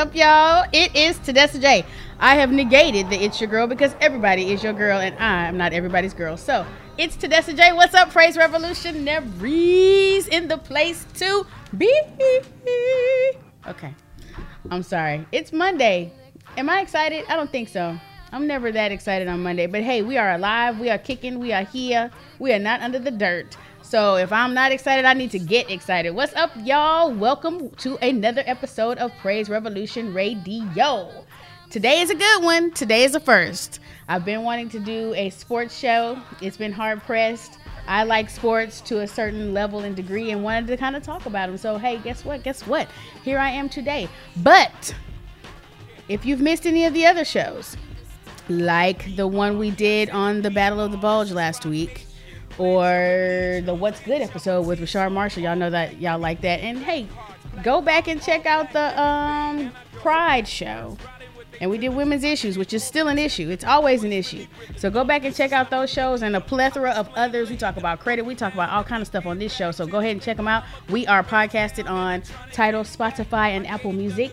Up, y'all? It is Tedessa J. I have negated the It's Your Girl because everybody is your girl and I'm not everybody's girl. So it's Tedessa J. What's up, Praise Revolutionaries in the place to be. Okay. I'm sorry. It's Monday. Am I excited? I don't think so. I'm never that excited on Monday. But hey, we are alive. We are kicking. We are here. We are not under the dirt. So if I'm not excited, I need to get excited. What's up, y'all? Welcome to another episode of Praise Revolution Radio. Today is a good one. Today is a first. I've been wanting to do a sports show. It's been hard pressed. I like sports to a certain level and degree and wanted to kind of talk about them. So, hey, guess what? Guess what? Here I am today. But if you've missed any of the other shows, like the one we did on the Battle of the Bulge last week, or the What's Good episode with Rashard Marshall. Y'all know that y'all like that. And hey, go back and check out the um, Pride show. And we did women's issues, which is still an issue. It's always an issue. So go back and check out those shows and a plethora of others. We talk about credit. We talk about all kind of stuff on this show. So go ahead and check them out. We are podcasted on Tidal, Spotify, and Apple Music.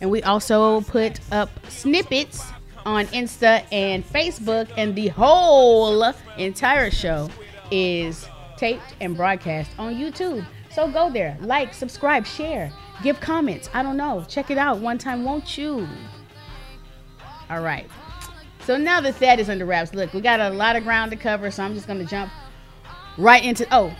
And we also put up snippets on Insta and Facebook. And the whole entire show is taped and broadcast on YouTube. So go there, like, subscribe, share, give comments. I don't know. Check it out one time, won't you? All right. So now that that is under wraps, look, we got a lot of ground to cover, so I'm just going to jump right into oh,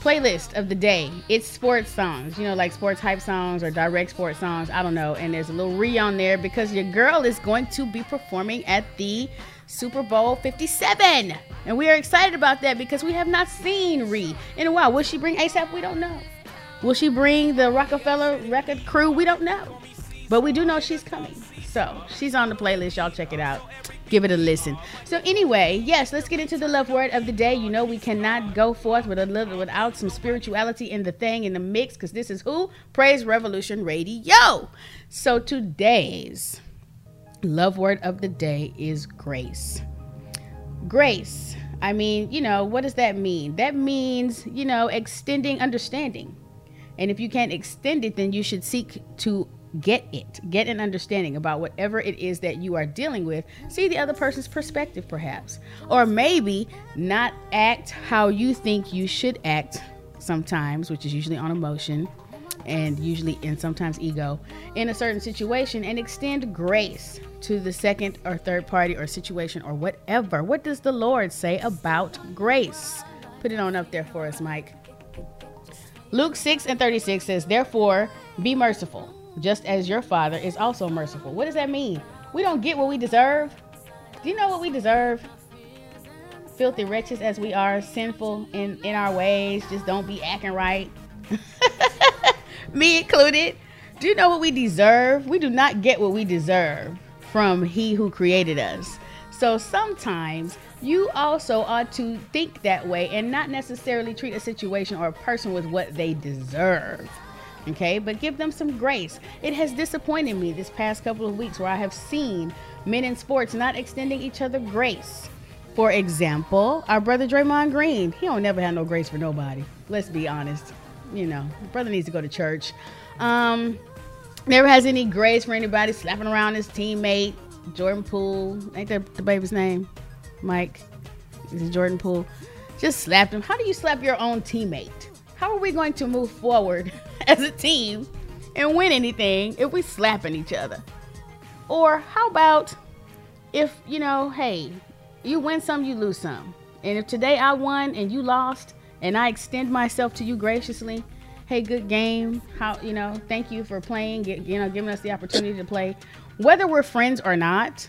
playlist of the day. It's sports songs, you know, like sports hype songs or direct sports songs. I don't know. And there's a little re on there because your girl is going to be performing at the Super Bowl 57. And we are excited about that because we have not seen Ree in a while. Will she bring ASAP? We don't know. Will she bring the Roc-A-Fella record crew? We don't know. But we do know she's coming. So she's on the playlist. Y'all check it out. Give it a listen. So anyway, yes, let's get into the love word of the day. You know we cannot go forth with a little without some spirituality in the thing in the mix because this is who praise Revolution Radio. So today's love word of the day is grace. Grace. I mean, you know, what does that mean? That means, you know, extending understanding. And if you can't extend it, then you should seek to get it, get an understanding about whatever it is that you are dealing with. See the other person's perspective, perhaps. Or maybe not act how you think you should act sometimes, which is usually on emotion and usually and sometimes ego in a certain situation and extend grace to the second or third party or situation or whatever. What does the Lord say about grace? Put it on up there for us, Mike. Luke 6 and 36 says, Therefore, be merciful, just as your Father is also merciful. What does that mean? We don't get what we deserve. Do you know what we deserve? Filthy wretches as we are, sinful in, in our ways, just don't be acting right. Me included. Do you know what we deserve? We do not get what we deserve from He who created us. So sometimes you also ought to think that way and not necessarily treat a situation or a person with what they deserve. Okay, but give them some grace. It has disappointed me this past couple of weeks where I have seen men in sports not extending each other grace. For example, our brother Draymond Green, he don't never have no grace for nobody. Let's be honest. You know, brother needs to go to church. Um, Never has any grace for anybody slapping around his teammate, Jordan Poole. Ain't that the baby's name? Mike. Is it Jordan Poole? Just slapped him. How do you slap your own teammate? How are we going to move forward as a team and win anything if we slapping each other? Or how about if, you know, hey, you win some, you lose some. And if today I won and you lost and I extend myself to you graciously, hey, good game. How you know? Thank you for playing. Get, you know, giving us the opportunity to play. Whether we're friends or not,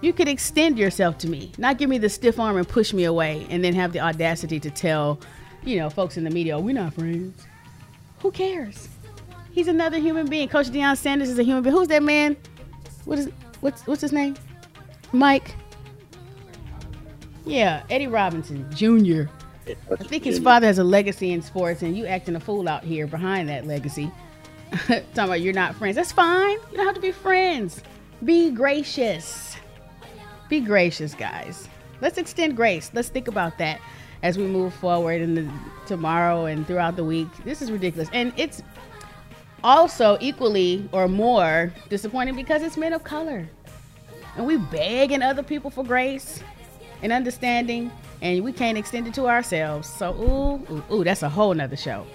you could extend yourself to me. Not give me the stiff arm and push me away, and then have the audacity to tell, you know, folks in the media, oh, we're not friends. Who cares? He's another human being. Coach Deion Sanders is a human being. Who's that man? What is what's what's his name? Mike. Yeah, Eddie Robinson Jr. I think his father has a legacy in sports, and you acting a fool out here behind that legacy. Talking about you're not friends. That's fine. You don't have to be friends. Be gracious. Be gracious, guys. Let's extend grace. Let's think about that as we move forward in the tomorrow and throughout the week. This is ridiculous, and it's also equally or more disappointing because it's men of color. And we begging other people for grace and understanding, and we can't extend it to ourselves. So, ooh, ooh, ooh, that's a whole nother show.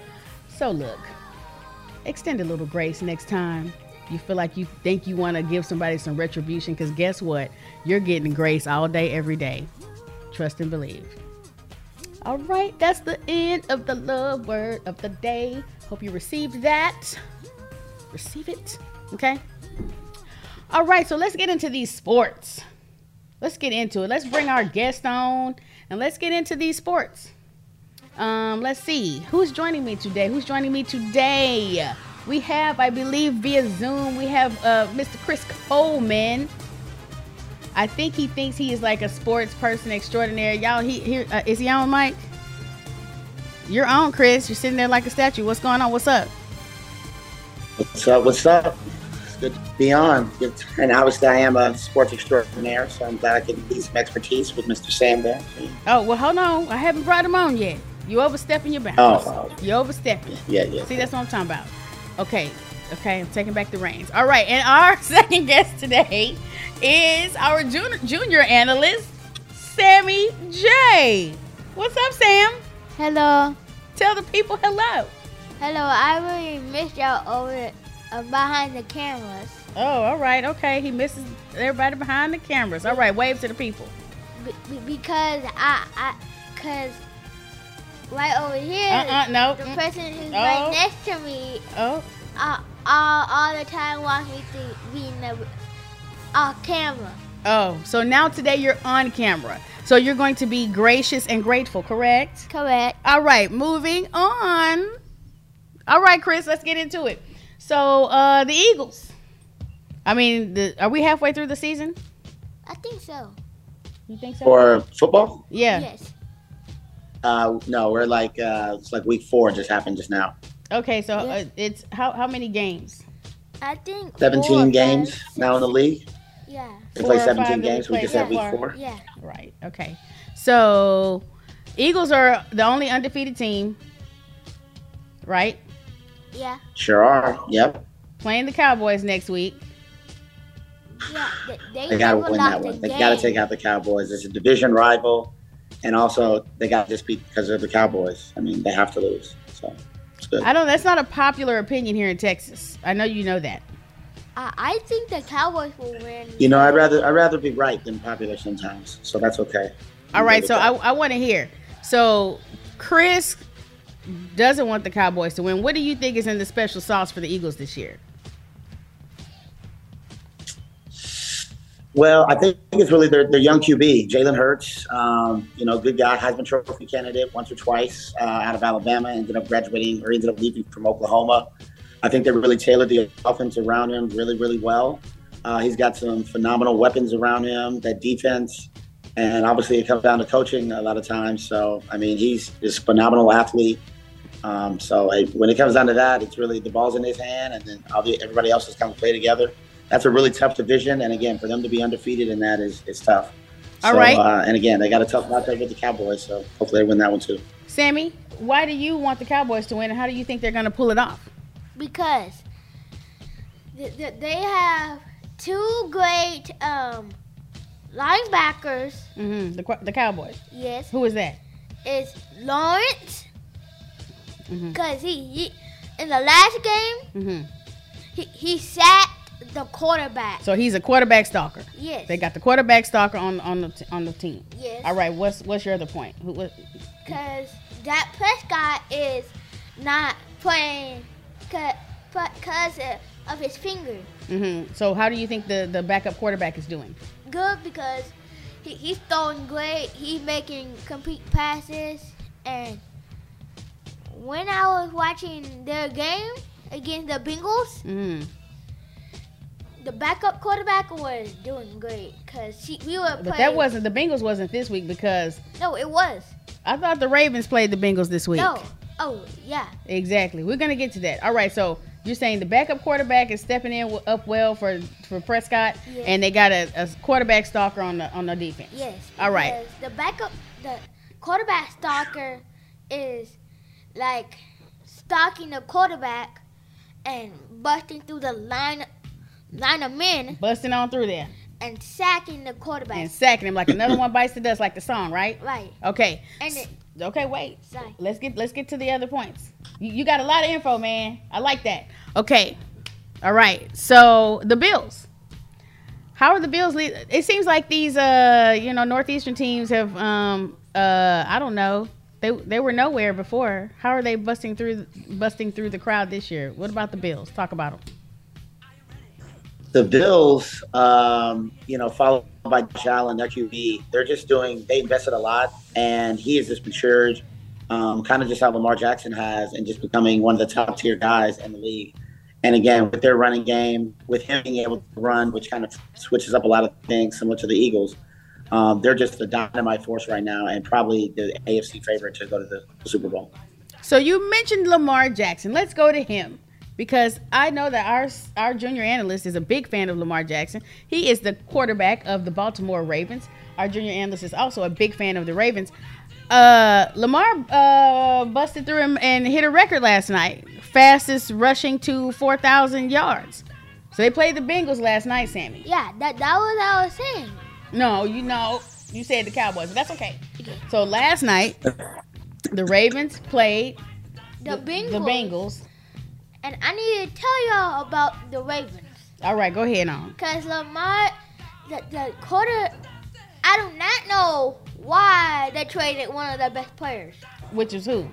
So, look, extend a little grace next time. You feel like you think you want to give somebody some retribution, because guess what? You're getting grace all day, every day. Trust and believe. All right, that's the end of the love word of the day. Hope you received that. Receive it. Okay. All right, so let's get into these sports. Let's get into it. Let's bring our guest on and let's get into these sports. Um, let's see who's joining me today. Who's joining me today? We have, I believe, via Zoom, we have uh, Mr. Chris Coleman. I think he thinks he is like a sports person extraordinaire. Y'all, he here uh, is he on, Mike? You're on, Chris. You're sitting there like a statue. What's going on? What's up? What's up? What's up? It's good to be on. And obviously, I am a sports extraordinaire, so I'm glad I can use some expertise with Mr. Sam there. Oh well, hold on. I haven't brought him on yet. You overstepping your bounds. Oh, oh. you overstepping. Yeah, yeah. See, that's what I'm talking about. Okay, okay. I'm taking back the reins. All right, and our second guest today is our junior, junior analyst, Sammy J. What's up, Sam? Hello. Tell the people hello. Hello. I really missed y'all over uh, behind the cameras. Oh, all right. Okay. He misses everybody behind the cameras. All right. Wave to the people. Be- be- because I, I, cause right over here, Uh-uh, no. the Mm. person who's Oh. right next to me, Oh, uh, all, all the time wants me to be in the uh, camera. oh. So now today you're on camera. So you're going to be gracious and grateful, correct? Correct. All right. Moving on. All right, Chris. Let's get into it. So uh the Eagles. I mean, the, are we halfway through the season? I think so. You think so? For football? yeah. Yes. Uh, no, we're like uh, it's like week four just happened just now. Okay. So uh, it's how how many games? I think. four or Seventeen five, games six. now in the league. Yeah. They Four play or five seventeen we games. We just so had week four. Yeah. Right. Okay. So, Eagles are the only undefeated team, right? Yeah. Sure are. Yep. Playing the Cowboys next week. Yeah. They, they, They got to win that a one. They game. got to take out the Cowboys. It's a division rival, and also they got to just beat because of the Cowboys. I mean, they have to lose. So it's good. I don't. That's not a popular opinion here in Texas. I know you know that. I, I think the Cowboys will win. You know, I'd rather I'd rather be right than popular sometimes. So that's okay. All I'm right. So with I. I want to hear. So Chris doesn't want the Cowboys to win. What do you think is in the special sauce for the Eagles this year? Well, I think it's really their, their young QB, Jalen Hurts. Um, you know, good guy, Heisman Trophy candidate once or twice uh, out of Alabama. Ended up graduating or ended up leaving from Oklahoma. I think they really tailored the offense around him really, really well. Uh, he's got some phenomenal weapons around him. That defense, and obviously it comes down to coaching a lot of times. So I mean, he's a phenomenal athlete. Um, so I, when it comes down to that, it's really the ball's in his hand, and then all everybody else has kind of play together. That's a really tough division, and again, for them to be undefeated in that is is tough. All so, right. uh, and again, they got a tough matchup with the Cowboys, so hopefully they win that one too. Sammy, why do you want the Cowboys to win, and how do you think they're going to pull it off? because th- th- they have two great um, linebackers. hmm The the Cowboys. Yes, Who is that? It's Lawrence hmm because he, he in the last game hmm he, he sacked the quarterback. So he's a quarterback stalker. yes, They got the quarterback stalker on on the t- on the team. yes. All right. What's what's your other point? Because that Prescott is not playing because of his finger. Mm-hmm. So how do you think the the backup quarterback is doing? Good because he, he's throwing great. He's making complete passes. And when I was watching their game against the Bengals, hmm the backup quarterback was doing great because we were playing. But that wasn't the Bengals wasn't this week because No, it was. I thought the Ravens played the Bengals this week. No. Oh, yeah. Exactly. We're gonna get to that. All right. So you're saying the backup quarterback is stepping in w- up well for for Prescott, Yeah. and they got a, a quarterback stalker on the on the defense. Yes. All right. The backup, the quarterback stalker is like stalking the quarterback, and busting through the line line of men Busting on through there and sacking the quarterback. and sacking him like another one bites the dust, like the song, right? right. Okay. And it, Okay, wait. sorry. Let's get let's get to the other points. You, you got a lot of info, man. I like that. Okay. All right. So the Bills. How are the Bills? lead- It seems like these uh you know northeastern teams have um uh I don't know they they were nowhere before. How are they busting through busting through the crowd this year? What about the Bills? Talk about them. the Bills, um, you know, followed by Josh Allen, their QB, they're just doing. They invested a lot, and he has just matured, um, kind of just how Lamar Jackson has, and just becoming one of the top tier guys in the league. And again, with their running game, with him being able to run, which kind of switches up a lot of things, similar to the Eagles, um, they're just the dynamite force right now, and probably the AFC favorite to go to the Super Bowl. So you mentioned Lamar Jackson. Let's go to him because I know that our our junior analyst is a big fan of Lamar Jackson. He is the quarterback of the Baltimore Ravens. Our junior analyst is also a big fan of the Ravens. Uh, Lamar uh, busted through him and hit a record last night, fastest rushing to four thousand yards. So they played the Bengals last night, Sammy. Yeah, that that was what I was saying. No, you know, you said the Cowboys, but that's okay. So last night, the Ravens played The Bengals. the Bengals. And I need to tell y'all about the Ravens. All right, go ahead on. Because Lamar, the, the quarter, I do not know why they traded one of their best players, Which is who?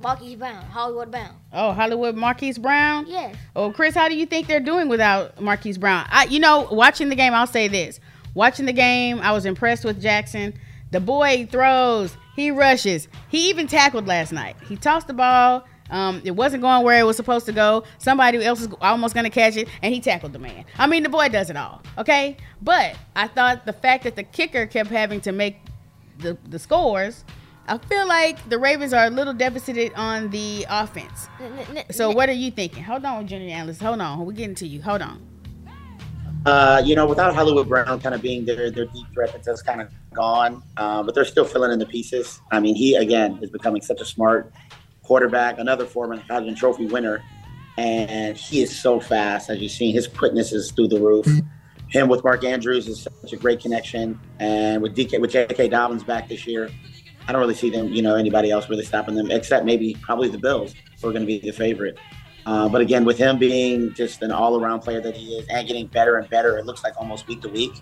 Marquise Brown, Hollywood Brown. Oh, Hollywood Marquise Brown. Yes. Oh, Chris, how do you think they're doing without Marquise Brown? I, you know, watching the game, I'll say this: watching the game, I was impressed with Jackson. The boy throws, he rushes, he even tackled last night. He tossed the ball. Um, it wasn't going where it was supposed to go. Somebody else is almost going to catch it, and he tackled the man. I mean, the boy does it all. Okay, but I thought the fact that the kicker kept having to make the the scores. I feel like the Ravens are a little deficited on the offense. So what are you thinking? Hold on, junior analyst. Hold on. We're getting to you. Hold on. Uh, you know, without Hollywood Brown kind of being their their deep threat that's just kind of gone, uh, but they're still filling in the pieces. I mean, he again is becoming such a smart quarterback, another former Heisman Trophy winner, and he is so fast. As you've seen, his quickness is through the roof. Him with Mark Andrews is such a great connection, and with DK with J.K. Dobbins back this year, I don't really see them, you know, anybody else really stopping them except maybe probably the Bills, who are going to be the favorite. Uh, but again, with him being just an all-around player that he is, and getting better and better, it looks like almost week to week.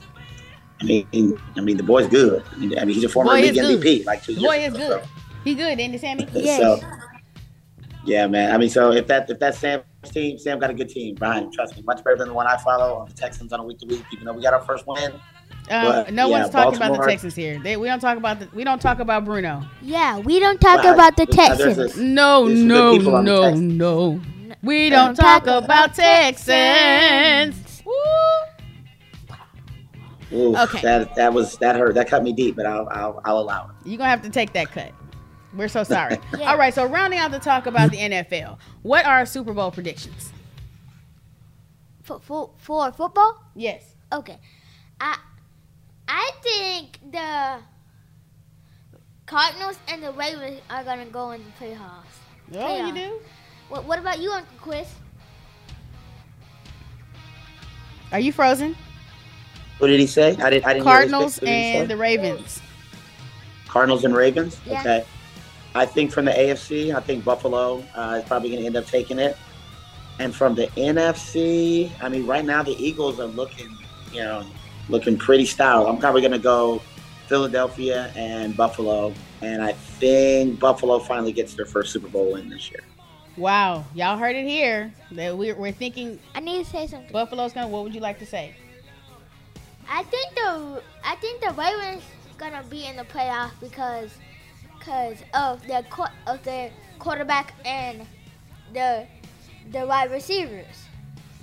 I mean, I mean, the boy's good. I mean, he's a former Boy league good. MVP, like two The years boy is ago, good. He good, ain't he, Sammy? So, Yes. so, yeah, man. I mean, so if that if that's Sam's team, Sam got a good team behind him. Trust me, much better than the one I follow on the Texans on a week to week. Even though we got our first win, Uh, But, no yeah, one's talking about the Texans here. They, we don't talk about the. We don't talk about Bruno. Yeah, we don't talk Well, about the there's- there's Texans. a- No, There's some good no, the no, no. We We don't don't talk talk about about Texans. Woo. ooh, Okay. that that was that hurt. That cut me deep, but I'll I'll, I'll allow it. You're gonna have to take that cut. We're so sorry. Yeah. All right, so rounding out the talk about the NFL, what are Super Bowl predictions? For, for, for football? Yes. Okay. I I think the Cardinals and the Ravens are gonna go in the playoffs. Oh, you do? What, what about you, Uncle Chris? Are you frozen? What did he say? I didn't. I didn't. Cardinals hear his pick. What did he and the Ravens. Cardinals and Ravens. Yeah. Okay. I think from the AFC, I think Buffalo uh, is probably going to end up taking it. And from the NFC, I mean, right now the Eagles are looking, you know, looking pretty stout. I'm probably going to go Philadelphia and Buffalo, and I think Buffalo finally gets their first Super Bowl win this year. Wow, y'all heard it here. That we're, we're thinking I need to say something. Buffalo's gonna. What would you like to say? I think the I think the Ravens gonna be in the playoffs because because of their of their quarterback and the the wide receivers.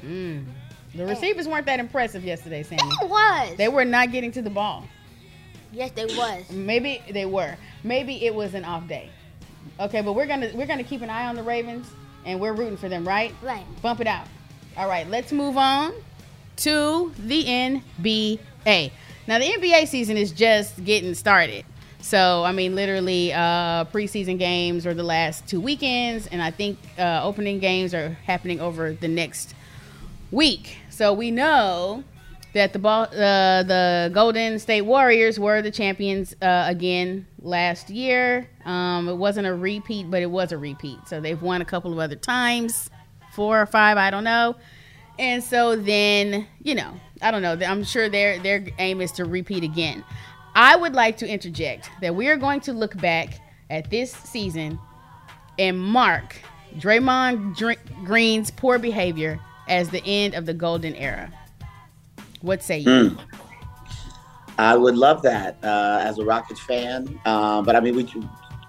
Mm. The receivers weren't that impressive yesterday, Sammy. It was. They were not getting to the ball. yes, they was. Maybe they were. Maybe it was an off day. Okay, but we're gonna we're gonna keep an eye on the Ravens and we're rooting for them, right? Right. Bump it out. All right, let's move on to the NBA. Now the NBA season is just getting started. So, I mean, literally, uh, preseason games are the last two weekends, and I think uh, opening games are happening over the next week. So we know that the ball, uh, the Golden State Warriors were the champions uh, again last year. Um, it wasn't a repeat, but it was a repeat. So they've won a couple of other times, four or five, I don't know. And so then, you know, I don't know. I'm sure their their aim is to repeat again. I would like to interject that we are going to look back at this season and mark Draymond Green's poor behavior as the end of the golden era. What say you? Mm. I would love that uh, as a Rockets fan, uh, but I mean, we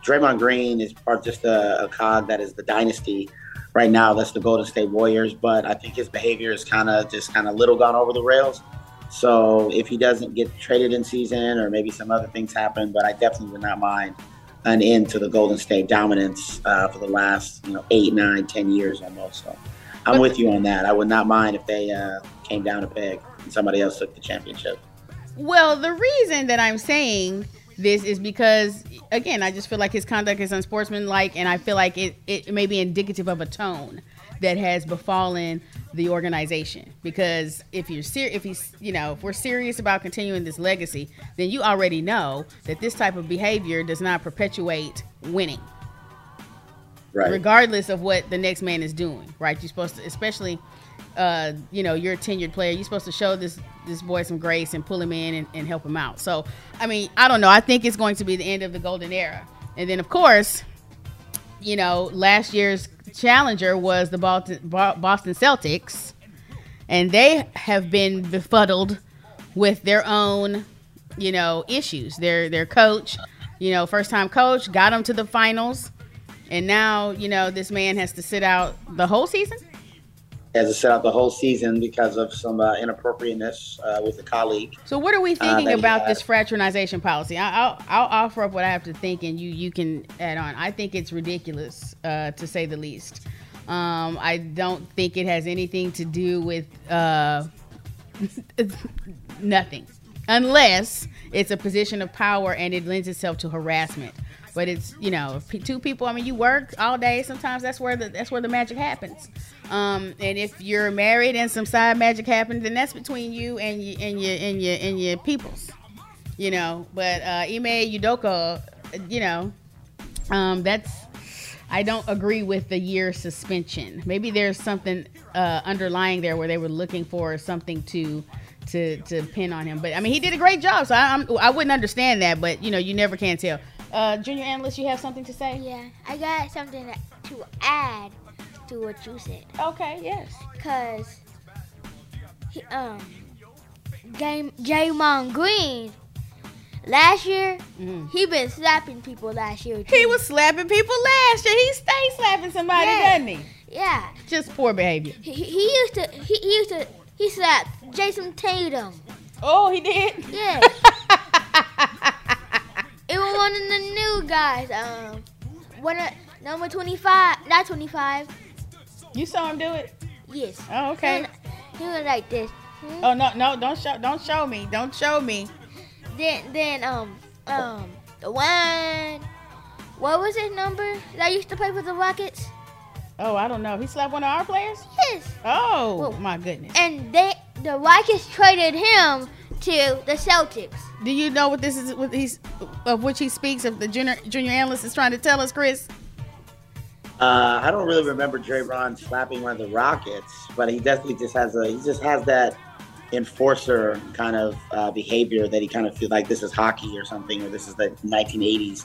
Draymond Green is part just a, a cog that is the dynasty right now. That's the Golden State Warriors, but I think his behavior is kind of just kind of little gone over the rails. So if he doesn't get traded in season, or maybe some other things happen, but I definitely would not mind an end to the Golden State dominance uh, for the last you know eight, nine, ten years almost. So I'm with you on that. I would not mind if they uh, came down a peg somebody else took the championship. Well, the reason that I'm saying this is because again, I just feel like his conduct is unsportsmanlike, and I feel like it, it may be indicative of a tone that has befallen the organization. Because if you're ser- if he's you know if we're serious about continuing this legacy, then you already know that this type of behavior does not perpetuate winning. Right. Regardless of what the next man is doing, right? You're supposed to, especially uh, you know, you're a tenured player. You're supposed to show this this boy some grace and pull him in and, and help him out. So, I mean, I don't know. I think it's going to be the end of the golden era. And then, of course, you know, last year's challenger was the Boston, Boston Celtics, and they have been befuddled with their own, you know, issues. Their their coach, you know, first time coach, got them to the finals, and now you know this man has to sit out the whole season has to sit out the whole season because of some uh, inappropriateness uh, with a colleague. So, what are we uh, thinking about this fraternization policy? I, will I'll offer up what I have to think, and you you can add on. I think it's ridiculous, uh, to say the least. Um, I don't think it has anything to do with uh, nothing, unless it's a position of power and it lends itself to harassment. But it's you know two people. I mean, you work all day. Sometimes that's where the that's where the magic happens. Um, and if you're married and some side magic happens, then that's between you and you and your and your and your peoples, you know. But uh, Ime you know, um, that's I don't agree with the year suspension. Maybe there's something uh, underlying there where they were looking for something to to to pin on him. But I mean, he did a great job, so I, I'm, I would not understand that. But you know, you never can tell. Uh, junior analyst, you have something to say? Yeah, I got something to add to what you said. Okay, yes. Cause he, um, game Draymond Green last year mm-hmm. he been slapping people last year. Too. He was slapping people last year. He stays slapping somebody, yeah. doesn't he? Yeah. Just poor behavior. He, he used to. He, he used to. He slapped Jayson Tatum. Oh, he did. Yeah. it was one of the new guys. Um, one of number twenty-five, not twenty-five. You saw him do it? Yes. Oh, okay. He was, like this. Hmm? Oh no, no, don't show, don't show me, don't show me. Then, then, um, um, the one, what was his number that used to play for the Rockets? Oh, I don't know. He slapped one of our players. Yes. Oh, well, my goodness. And they, the Rockets traded him to the Celtics. Do you know what this is? What he's of which he speaks of the junior junior analyst is trying to tell us, Chris? Uh, I don't really remember Draymond slapping one of the Rockets, but he definitely just has a he just has that enforcer kind of uh, behavior that he kind of feels like this is hockey or something, or this is the 1980s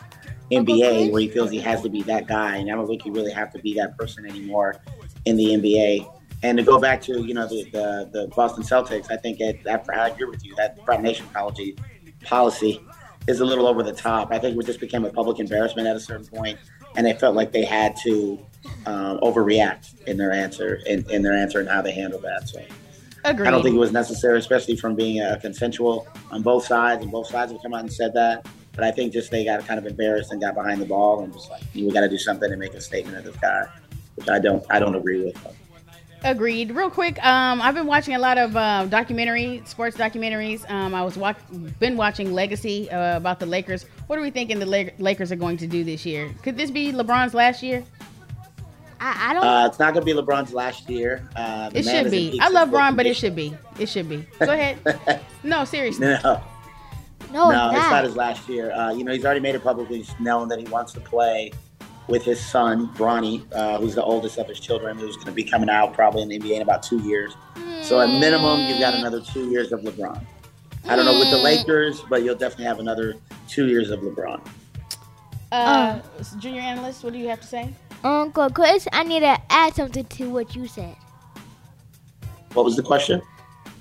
NBA where he feels he has to be that guy, and I don't think you really have to be that person anymore in the NBA. And to go back to you know the the, the Boston Celtics, I think it, that, I agree with you that fraternization policy policy is a little over the top. I think it just became a public embarrassment at a certain point and they felt like they had to um, overreact in their answer in, in their answer and how they handled that. So Agreed. I don't think it was necessary, especially from being a consensual on both sides, and both sides have come out and said that. But I think just they got kind of embarrassed and got behind the ball and just like we got to do something to make a statement of this guy, which I don't I don't agree with. Agreed. Real quick, um, I've been watching a lot of uh, documentary, sports documentaries. Um, I was watch- been watching Legacy uh, about the Lakers. What are we thinking the La- Lakers are going to do this year? Could this be LeBron's last year? I, I don't. Uh, it's not going to be LeBron's last year. Uh, the It man should is be. I love physical Bron, but it should be. It should be. Go ahead. No, seriously. No, no, no, it's it's not. not his last year. Uh, you know, he's already made it publicly known that he wants to play with his son, Bronny, uh, who's the oldest of his children, who's going to be coming out probably in the NBA in about two years. So at minimum, you've got another two years of LeBron. I don't know with the Mm. Lakers, but you'll definitely have another two years of LeBron. Uh, junior analyst, what do you have to say? Uncle Chris, I need to add something to what you said. What was the question?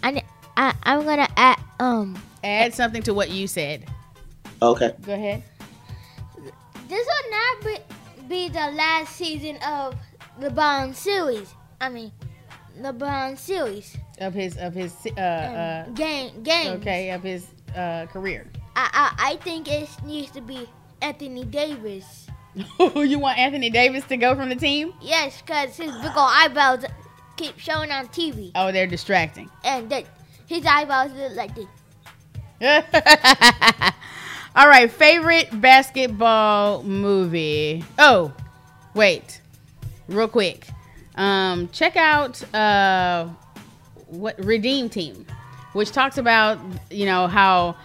I, I I'm gonna add um. Add something to what you said. Okay. Go ahead. This will not be, be the last season of the Bond series. I mean, the Bond series. Of his of his uh, uh game game. okay of his uh career. I, I I think it needs to be Anthony Davis. you want Anthony Davis to go from the team? Yes, cause his big old eyebrows keep showing on TV, Oh, they're distracting. and that his eyebrows look like this. All right, favorite basketball movie. Oh, wait, real quick. Um, check out uh, what Redeem Team, which talks about you know how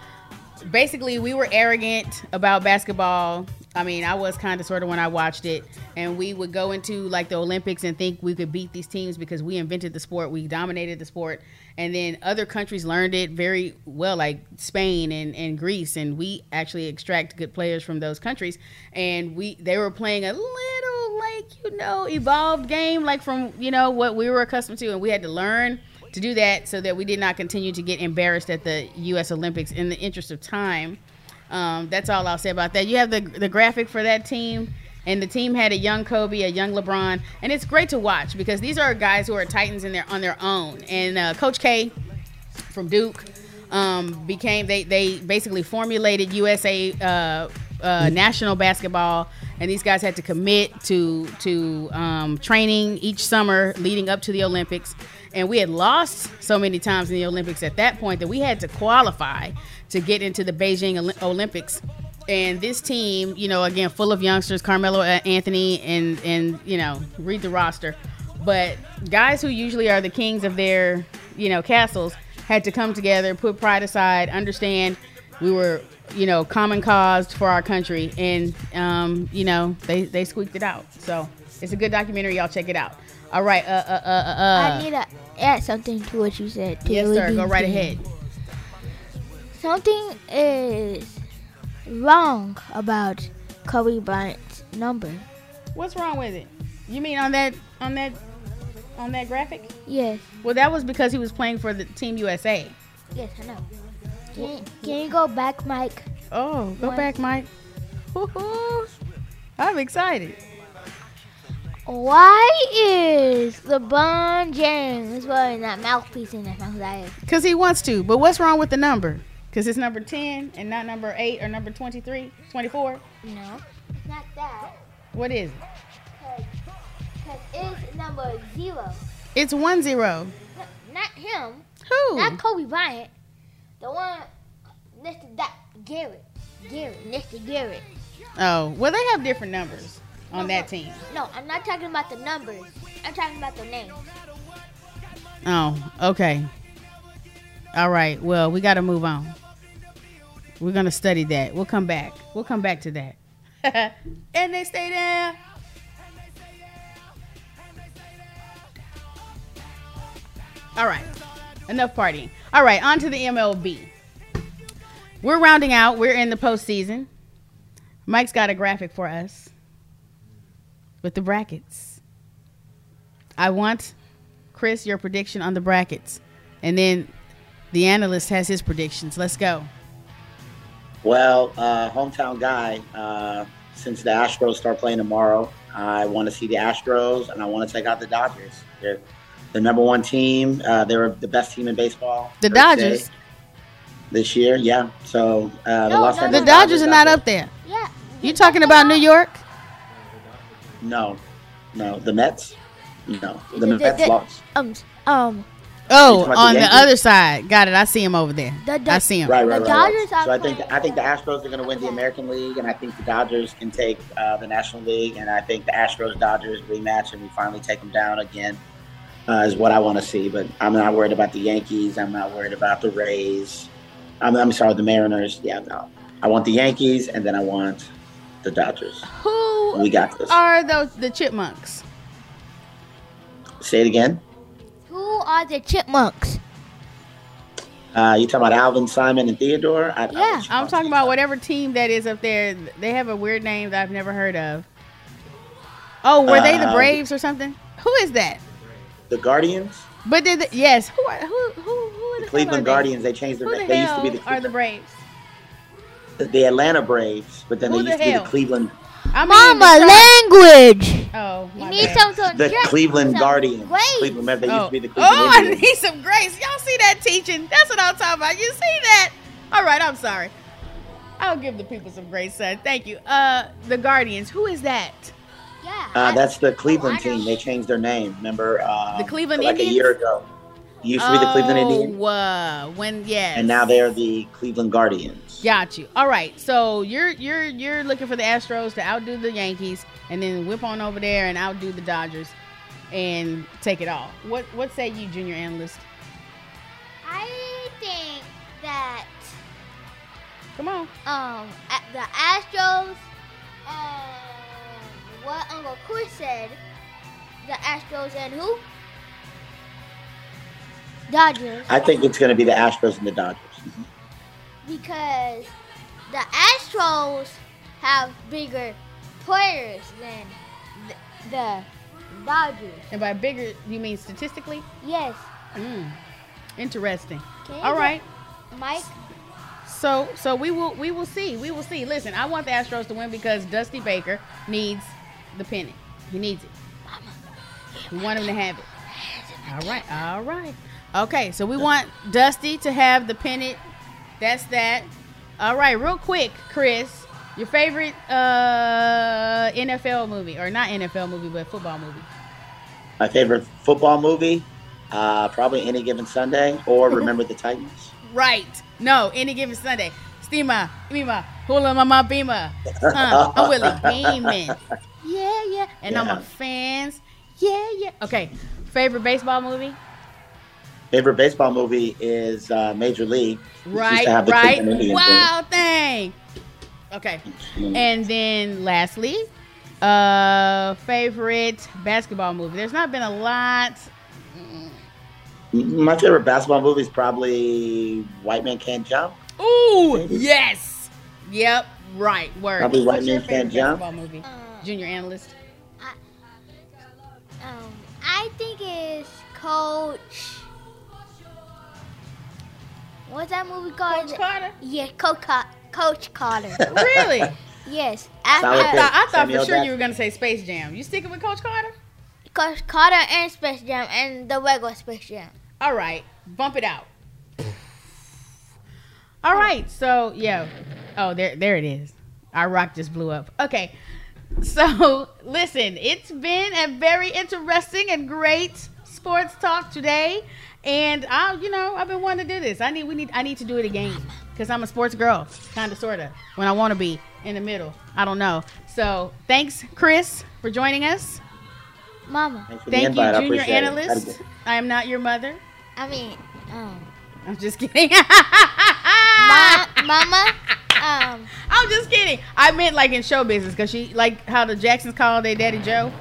basically we were arrogant about basketball. I mean, I was kind of sort of when I watched it, and we would go into like the Olympics and think we could beat these teams because we invented the sport, we dominated the sport, and then other countries learned it very well, like Spain and, and Greece, and we actually extract good players from those countries, and we they were playing a little like you know evolved game like from you know what we were accustomed to, and we had to learn to do that so that we did not continue to get embarrassed at the U.S. Olympics in the interest of time. Um, that's all I'll say about that. You have the the graphic for that team, and the team had a young Kobe, a young LeBron, and it's great to watch because these are guys who are titans in their on their own. And uh, Coach K from Duke um, became they they basically formulated USA uh, uh, national basketball, and these guys had to commit to to um, training each summer leading up to the Olympics. And we had lost so many times in the Olympics at that point that we had to qualify to get into the Beijing Olympics. And this team, you know, again, full of youngsters, Carmelo uh, Anthony, and and you know, read the roster. But guys who usually are the kings of their, you know, castles had to come together, put pride aside, understand we were, you know, common cause for our country, and um, you know, they they squeaked it out. So it's a good documentary. Y'all check it out. All right. Uh. Uh. Uh. uh, I uh. need to add something to what you said. Yes, sir. Go right ahead. Something is wrong about Kobe Bryant's number. What's wrong with it? You mean on that on that on that graphic? Yes, Well, that was because he was playing for the Team USA. yes, I know. Can, can you go back, Mike? Oh, go back, Mike. Woo-hoo. I'm excited. Why is LeBron James wearing that mouthpiece in his mouth? Because he wants to. But what's wrong with the number? Because it's number 10 and not number 8 or number 23, 24. No, not that. What is it? Because it's number zero. It's 1 0. Not him. Who? Not Kobe Bryant. The one next to that Garrett. Garrett, next to Garrett. Oh, well, they have different numbers on No, that no. team. No, I'm not talking about the numbers. I'm talking about the names. Oh, okay. All right. Well, we got to move on. We're going to study that. We'll come back. We'll come back to that. and they stay there. All right. Enough partying. All right. On to the MLB. We're rounding out. We're in the postseason. Mike's got a graphic for us with the brackets. I want Chris, your prediction on the brackets. And then the analyst has his predictions. Let's go. Well, uh, hometown guy. Uh, since the Astros start playing tomorrow, I want to see the Astros, and I want to take out the Dodgers. They're the number one team. Uh, they're the best team in baseball. The Dodgers. se This year, yeah. So uh, the No, Los no, The Angeles Dodgers are not out up there. Yeah. You talking about New York? No, no, the Mets. No. know, The- the the- Mets the- lost. Um, um, Oh, talking about the on the other side. Got it. I see him over there. The- the- I see him. Right, right, right. right. So I think playing- I think the Astros are going to win the American League, and I think the Dodgers can take uh, the National League, and I think the Astros Dodgers rematch, and we finally take them down again. Uh, is what I want to see, but I'm not worried about the Yankees. I'm not worried about the Rays. I'm, I'm sorry, the Mariners. Yeah, no. I want the Yankees, and then I want the Dodgers. Who We got this. are those the chipmunks? Say it again. Who are the Chipmunks? Uh, you talking about Alvin, Simon, and Theodore? I, I Yeah, what you I'm want. talking about whatever team that is up there. They have a weird name that I've never heard of. Oh, were they the Uh, Braves or something? Who is that? the Guardians, But did the, yes, who are who who who are the the Cleveland are? Guardians. They changed their Who the name. They used to be the are the Braves? the Atlanta Braves, but then Who they the used to be the Cleveland I mean, Mama, the language. Oh, You need bad. some the dress- Cleveland some Guardians. grace. Cleveland, remember they used Oh, to be the Cleveland oh I Indians. need some grace. Y'all see that teaching? That's what I'm talking about. You see that? All right, I'm sorry. I'll give the people some grace, son. Thank you. Uh, the Guardians. Who is that? Yeah. Uh, that's the Cleveland I know. team. They changed their name. Remember? Um, The Cleveland like Indians? a year ago. It used to be the Cleveland Indians, Oh, uh, when yes. and now they're the Cleveland Guardians. Got you. All right. So you're you're you're looking for the Astros to outdo the Yankees and then whip on over there and outdo the Dodgers and take it all. What what say you, junior analyst? I think that Come on. um at the Astros and what Uncle Chris said, the Astros and who? Dodgers. I think it's going to be the Astros and the Dodgers. because the Astros have bigger players than the, the Dodgers. And by bigger, you mean statistically? Yes. Mm. Interesting. Can you All get right. Mike. So so we will we will see. We will see. Listen, I want the Astros to win because Dusty Baker needs the pennant. He needs it. We want him to have it. All right. All right. Okay, so we want Dusty to have the pennant. That's that. All right, real quick, Chris, your favorite uh, NFL movie, or not NFL movie, but football movie. My favorite football movie, uh, probably Any Given Sunday, or Remember the Titans. Right. No, any given Sunday. Steamer, Mima, Hula Mama Beamer. Huh, I'm Willie Beamen. Yeah, yeah. And I'm a fans. Yeah, yeah. Okay. Favorite baseball movie? Favorite baseball movie is uh, Major League. Right, to have the right. Cleveland Indians in it. Wow, thing. Okay. Mm. And then lastly, uh favorite basketball movie. There's not been a lot. My favorite basketball movie is probably White Man Can't Jump. Ooh, yes. Yep, right. Word. Probably White What's your Man Can't Jump. movie? Uh, Junior analyst. Um, I think it's Coach. What's that movie called? Coach Carter. Yeah, Coach, Car- Coach Carter. Really? yes. After, pick. I, I thought for sure you were gonna say Space Jam. You sticking with Coach Carter? Coach Carter and Space Jam and the regular Space Jam. All right, bump it out. All right, so yeah. Oh, there, there it is. Our rock just blew up. Okay, so listen, it's been a very interesting and great sports talk today, and I, you know, I've been wanting to do this. I need, we need, I need to do it again because I'm a sports girl, kind of, sorta, when I want to be in the middle. I don't know. So thanks, Chris, for joining us. Mama. Thanks for the Thank you, invite. I junior it. analyst. I am not your mother. I mean, um, I'm just kidding. Ma- Mama. Um, I'm just kidding. I meant like in show business because she like how the Jacksons call their daddy Joe.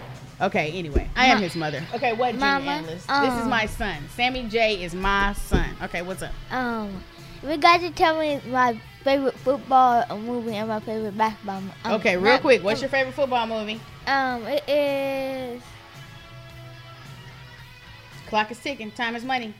Okay, anyway, I am his mother. Okay, what junior Mama, analyst? this is um, my son. Sammy J is my son. Okay, what's up? um, you got to tell me my favorite football movie and my favorite basketball. mo- Um, Okay, real not- quick, what's your favorite football movie? Um, it is. Clock is ticking. Time is money.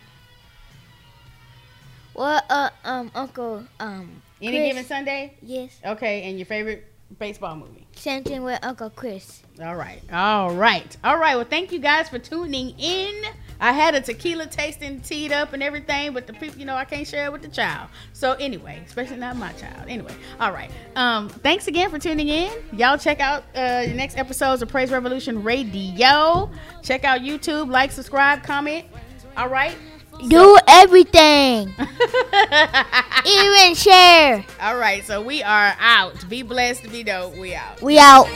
Well, uh, um, Uncle, um, Any Chris. given Sunday? Yes, Okay, and your favorite baseball movie? same thing with Uncle Chris. All right. All right. All right. Well, thank you guys for tuning in I had a tequila tasting teed up and everything, but the people, you know, I can't share it with the child. So anyway, especially not my child. Anyway, all right. Um, thanks again for tuning in. Y'all check out uh, the next episodes of Praise Revolution Radio. Check out YouTube, like, subscribe, comment. All right. Do everything. Even share. All right. So we are out. Be blessed. Be dope. We out. We out.